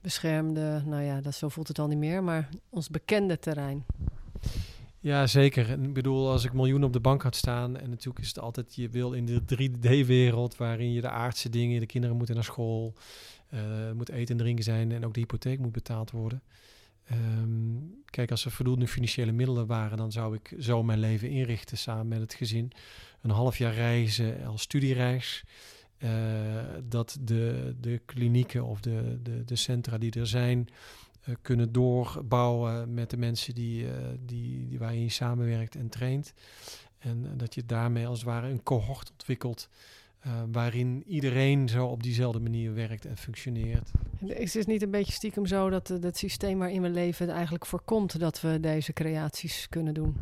beschermde, nou ja, dat, zo voelt het al niet meer, maar ons bekende terrein. Ja, zeker. En ik bedoel, als ik miljoenen op de bank had staan, en natuurlijk is het altijd, je wil in de 3D-wereld, waarin je de aardse dingen, de kinderen moeten naar school, uh, moet eten en drinken zijn en ook de hypotheek moet betaald worden. Um, kijk, als er voldoende financiële middelen waren, dan zou ik zo mijn leven inrichten samen met het gezin. Een half jaar reizen als studiereis. Uh, dat de, de klinieken of de, de, de centra die er zijn, uh, kunnen doorbouwen met de mensen die, uh, die, die, waar je samenwerkt en traint. En dat je daarmee als het ware een cohort ontwikkelt uh, waarin iedereen zo op diezelfde manier werkt en functioneert. Is het niet een beetje stiekem zo dat uh, het systeem waarin we leven eigenlijk voorkomt dat we deze creaties kunnen doen?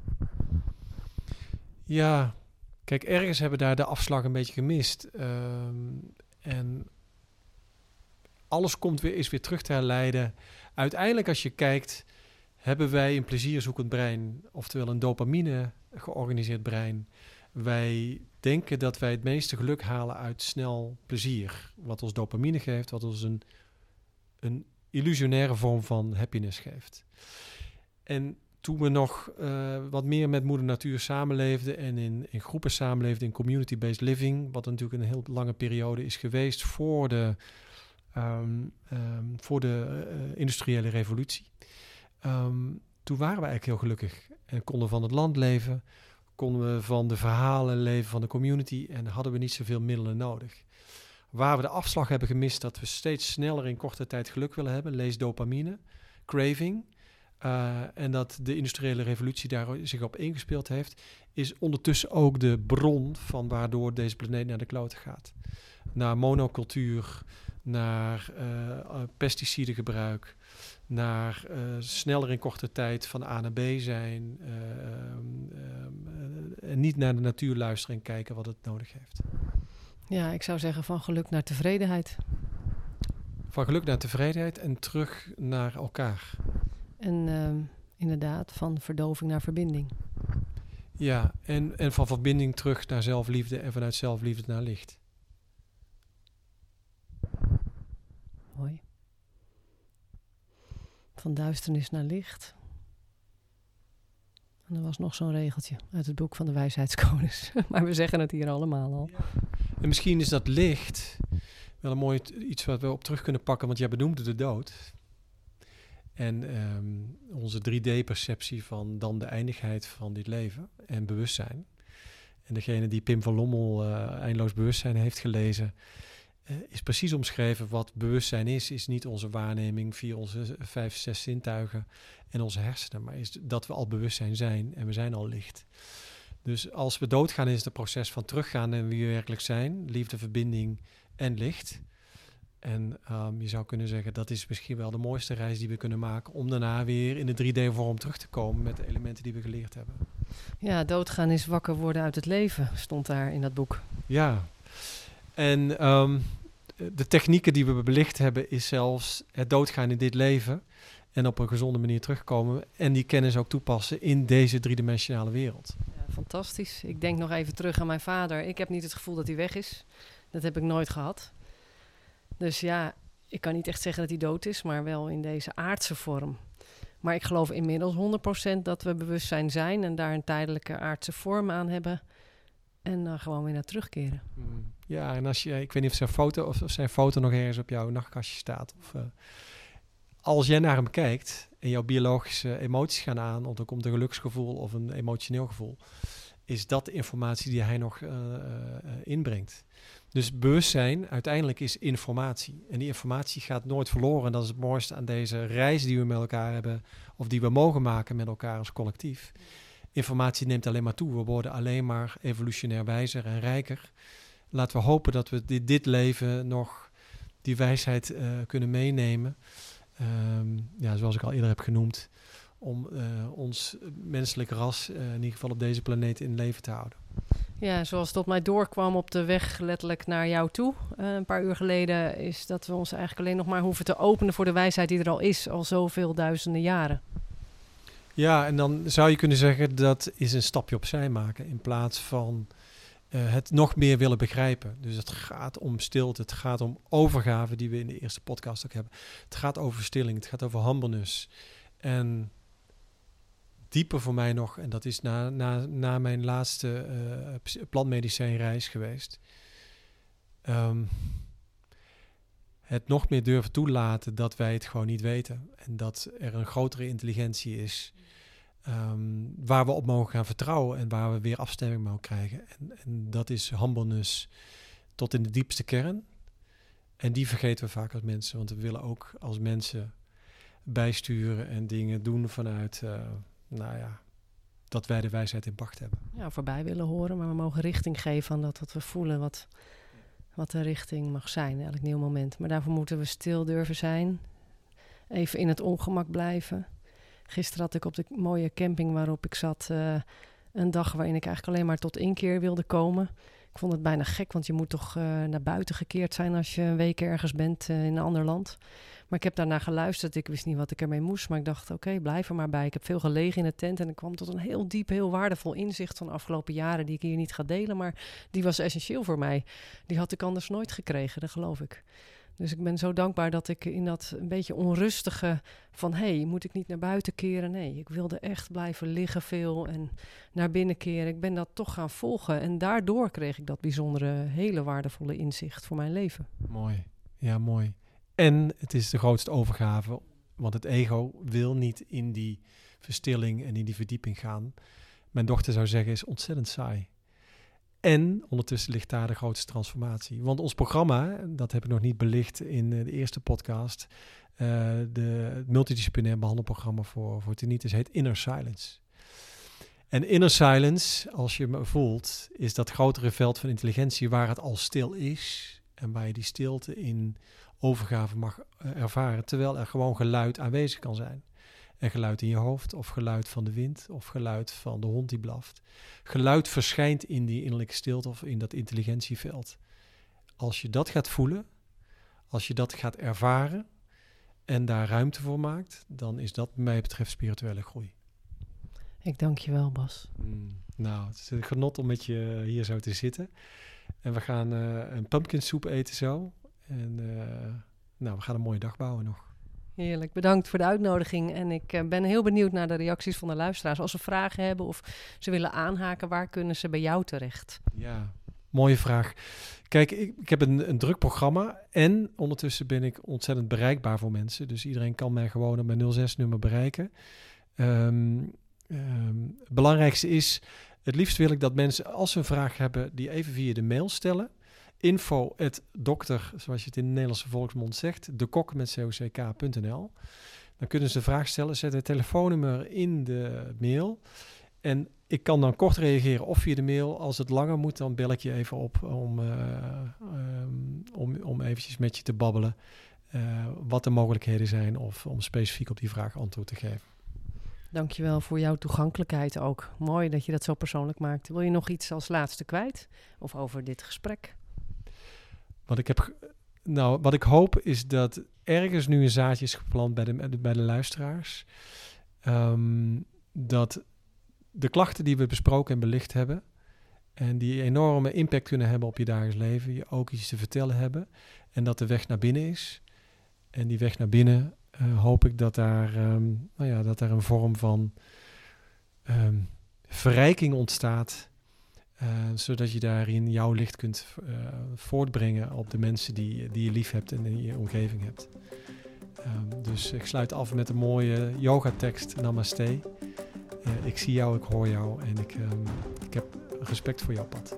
Ja, kijk, ergens hebben we daar de afslag een beetje gemist. Um, en alles komt weer, is weer terug te herleiden. Uiteindelijk, als je kijkt, hebben wij een plezierzoekend brein, oftewel een dopamine georganiseerd brein. Wij denken dat wij het meeste geluk halen uit snel plezier. Wat ons dopamine geeft, wat ons een, een illusionaire vorm van happiness geeft. En toen we nog uh, wat meer met moeder natuur samenleefden en in, in groepen samenleefden, in community-based living, wat natuurlijk een heel lange periode is geweest voor de, um, voor de uh, industriële revolutie. Um, toen waren we eigenlijk heel gelukkig en konden van het land leven, konden we van de verhalen leven van de community en hadden we niet zoveel middelen nodig. Waar we de afslag hebben gemist, dat we steeds sneller in korte tijd geluk willen hebben, lees dopamine, craving, uh, en dat de industriële revolutie daar zich op ingespeeld heeft, is ondertussen ook de bron van waardoor deze planeet naar de klote gaat. Naar monocultuur, naar uh, pesticidengebruik, naar uh, sneller in korte tijd van A naar B zijn. Uh, en niet naar de natuur luisteren en kijken wat het nodig heeft. Ja, ik zou zeggen van geluk naar tevredenheid. Van geluk naar tevredenheid en terug naar elkaar. En ehm, inderdaad, van verdoving naar verbinding. Ja, en, en van verbinding terug naar zelfliefde en vanuit zelfliefde naar licht. Mooi. Van duisternis naar licht. En er was nog zo'n regeltje uit het boek van de wijsheidskonings. maar we zeggen het hier allemaal al. En misschien is dat licht wel een mooi iets wat we op terug kunnen pakken, want jij benoemde de dood. En um, onze 3D-perceptie van dan de eindigheid van dit leven en bewustzijn. En degene die Pim van Lommel uh, Eindeloos Bewustzijn heeft gelezen, uh, is precies omschreven wat bewustzijn is. Is niet onze waarneming via onze vijf, zes zintuigen en onze hersenen, maar is dat we al bewustzijn zijn en we zijn al licht. Dus als we doodgaan is het een proces van teruggaan en wie we werkelijk zijn, liefde, verbinding en licht. En um, je zou kunnen zeggen dat is misschien wel de mooiste reis die we kunnen maken om daarna weer in de 3D-vorm terug te komen met de elementen die we geleerd hebben. Ja, doodgaan is wakker worden uit het leven, stond daar in dat boek. Ja, en um, de technieken die we belicht hebben is zelfs het doodgaan in dit leven en op een gezonde manier terugkomen en die kennis ook toepassen in deze driedimensionale wereld. Ja, fantastisch. Ik denk nog even terug aan mijn vader. Ik heb niet het gevoel dat hij weg is. Dat heb ik nooit gehad. Dus ja, ik kan niet echt zeggen dat hij dood is, maar wel in deze aardse vorm. Maar ik geloof inmiddels 100% dat we bewustzijn zijn en daar een tijdelijke aardse vorm aan hebben. En dan gewoon weer naar terugkeren. Ja, en als je, ik weet niet of zijn foto, of, of zijn foto nog ergens op jouw nachtkastje staat. Of, uh, als jij naar hem kijkt en jouw biologische emoties gaan aan, of er komt een geluksgevoel of een emotioneel gevoel, is dat de informatie die hij nog uh, inbrengt. Dus bewustzijn uiteindelijk is informatie. En die informatie gaat nooit verloren. En dat is het mooiste aan deze reis die we met elkaar hebben, of die we mogen maken met elkaar als collectief. Informatie neemt alleen maar toe. We worden alleen maar evolutionair wijzer en rijker. Laten we hopen dat we dit, dit leven nog die wijsheid uh, kunnen meenemen. Um, ja, zoals ik al eerder heb genoemd, om uh, ons menselijk ras uh, in ieder geval op deze planeet in leven te houden. Ja, zoals op mij doorkwam op de weg letterlijk naar jou toe, een paar uur geleden, is dat we ons eigenlijk alleen nog maar hoeven te openen voor de wijsheid die er al is, al zoveel duizenden jaren. Ja, en dan zou je kunnen zeggen dat is een stapje opzij maken in plaats van uh, het nog meer willen begrijpen. Dus het gaat om stilte, het gaat om overgave, die we in de eerste podcast ook hebben. Het gaat over stilling, het gaat over humbleness. En dieper voor mij nog, en dat is na, na, na mijn laatste uh, plantmedicijnreis geweest. Um, het nog meer durven toelaten dat wij het gewoon niet weten. En dat er een grotere intelligentie is um, waar we op mogen gaan vertrouwen en waar we weer afstemming mogen krijgen. En, en, dat is humbleness tot in de diepste kern. En die vergeten we vaak als mensen, want we willen ook als mensen bijsturen en dingen doen vanuit, uh, nou ja, dat wij de wijsheid in pacht hebben. Ja, voorbij willen horen, maar we mogen richting geven aan dat wat we voelen, wat, wat de richting mag zijn, elk nieuw moment. Maar daarvoor moeten we stil durven zijn, even in het ongemak blijven Gisteren had ik op de mooie camping waarop ik zat uh, een dag waarin ik eigenlijk alleen maar tot één keer wilde komen. Ik vond het bijna gek, want je moet toch uh, naar buiten gekeerd zijn als je een week ergens bent uh, in een ander land. Maar ik heb daarna geluisterd. Ik wist niet wat ik ermee moest, maar ik dacht: oké, blijf er maar bij. Ik heb veel gelegen in de tent en ik kwam tot een heel diep, heel waardevol inzicht van de afgelopen jaren, die ik hier niet ga delen, maar die was essentieel voor mij. Die had ik anders nooit gekregen, dat geloof ik. Dus ik ben zo dankbaar dat ik in dat een beetje onrustige van... hé, hey, moet ik niet naar buiten keren? Nee, ik wilde echt blijven liggen veel en naar binnen keren. Ik ben dat toch gaan volgen en daardoor kreeg ik dat bijzondere, hele waardevolle inzicht voor mijn leven. Mooi, ja mooi. En het is de grootste overgave, want het ego wil niet in die verstilling en in die verdieping gaan. Mijn dochter zou zeggen, is ontzettend saai. En ondertussen ligt daar de grootste transformatie. Want ons programma, dat heb ik nog niet belicht in eh, de eerste podcast, uh, de, het multidisciplinair behandelprogramma voor, voor tinnitus heet Inner Silence. En inner silence, als je me voelt, is dat grotere veld van intelligentie waar het al stil is en waar je die stilte in overgave mag eh, ervaren, terwijl er gewoon geluid aanwezig kan zijn. En geluid in je hoofd, of geluid van de wind, of geluid van de hond die blaft. Geluid verschijnt in die innerlijke stilte of in dat intelligentieveld. Als je dat gaat voelen, als je dat gaat ervaren en daar ruimte voor maakt, dan is dat, wat mij betreft, spirituele groei. Ik dank je wel, Bas. Mm, nou, het is een genot om met je hier zo te zitten. En we gaan uh, een pumpkin soep eten zo. En uh, nou, we gaan een mooie dag bouwen nog. Heerlijk, bedankt voor de uitnodiging. En ik uh, ben heel benieuwd naar de reacties van de luisteraars. Als ze vragen hebben of ze willen aanhaken, waar kunnen ze bij jou terecht? Ja, mooie vraag. Kijk, ik, ik heb een, een, druk programma en ondertussen ben ik ontzettend bereikbaar voor mensen. Dus iedereen kan mij gewoon op mijn 06-nummer bereiken. Um, um, het belangrijkste is, het liefst wil ik dat mensen, als ze een vraag hebben, die even via de mail stellen info dokter, zoals je het in de Nederlandse volksmond zegt, de kok met cock.nl. Dan kunnen ze een vraag stellen, zet het telefoonnummer in de mail. En ik kan dan kort reageren of via de mail. Als het langer moet, dan bel ik je even op om, uh, om, om eventjes met je te babbelen. Uh, wat de mogelijkheden zijn of om specifiek op die vraag antwoord te geven. Dankjewel voor jouw toegankelijkheid ook. Mooi dat je dat zo persoonlijk maakt. Wil je nog iets als laatste kwijt? Of over dit gesprek? Wat ik heb. Nou, wat ik hoop is dat ergens nu een zaadje is geplant bij de, bij de luisteraars. Um, dat de klachten die we besproken en belicht hebben. En die enorme impact kunnen hebben op je dagelijks leven. Je ook iets te vertellen hebben. En dat de weg naar binnen is. En die weg naar binnen uh, hoop ik dat daar, um, nou ja, dat daar een vorm van um, verrijking ontstaat. Uh, zodat je daarin jouw licht kunt uh, voortbrengen op de mensen die, die je lief hebt en in je omgeving hebt. Ehm, dus ik sluit af met een mooie yoga-tekst, Namaste. Uh, ik zie jou, ik hoor jou en ik, um, ik heb respect voor jouw pad.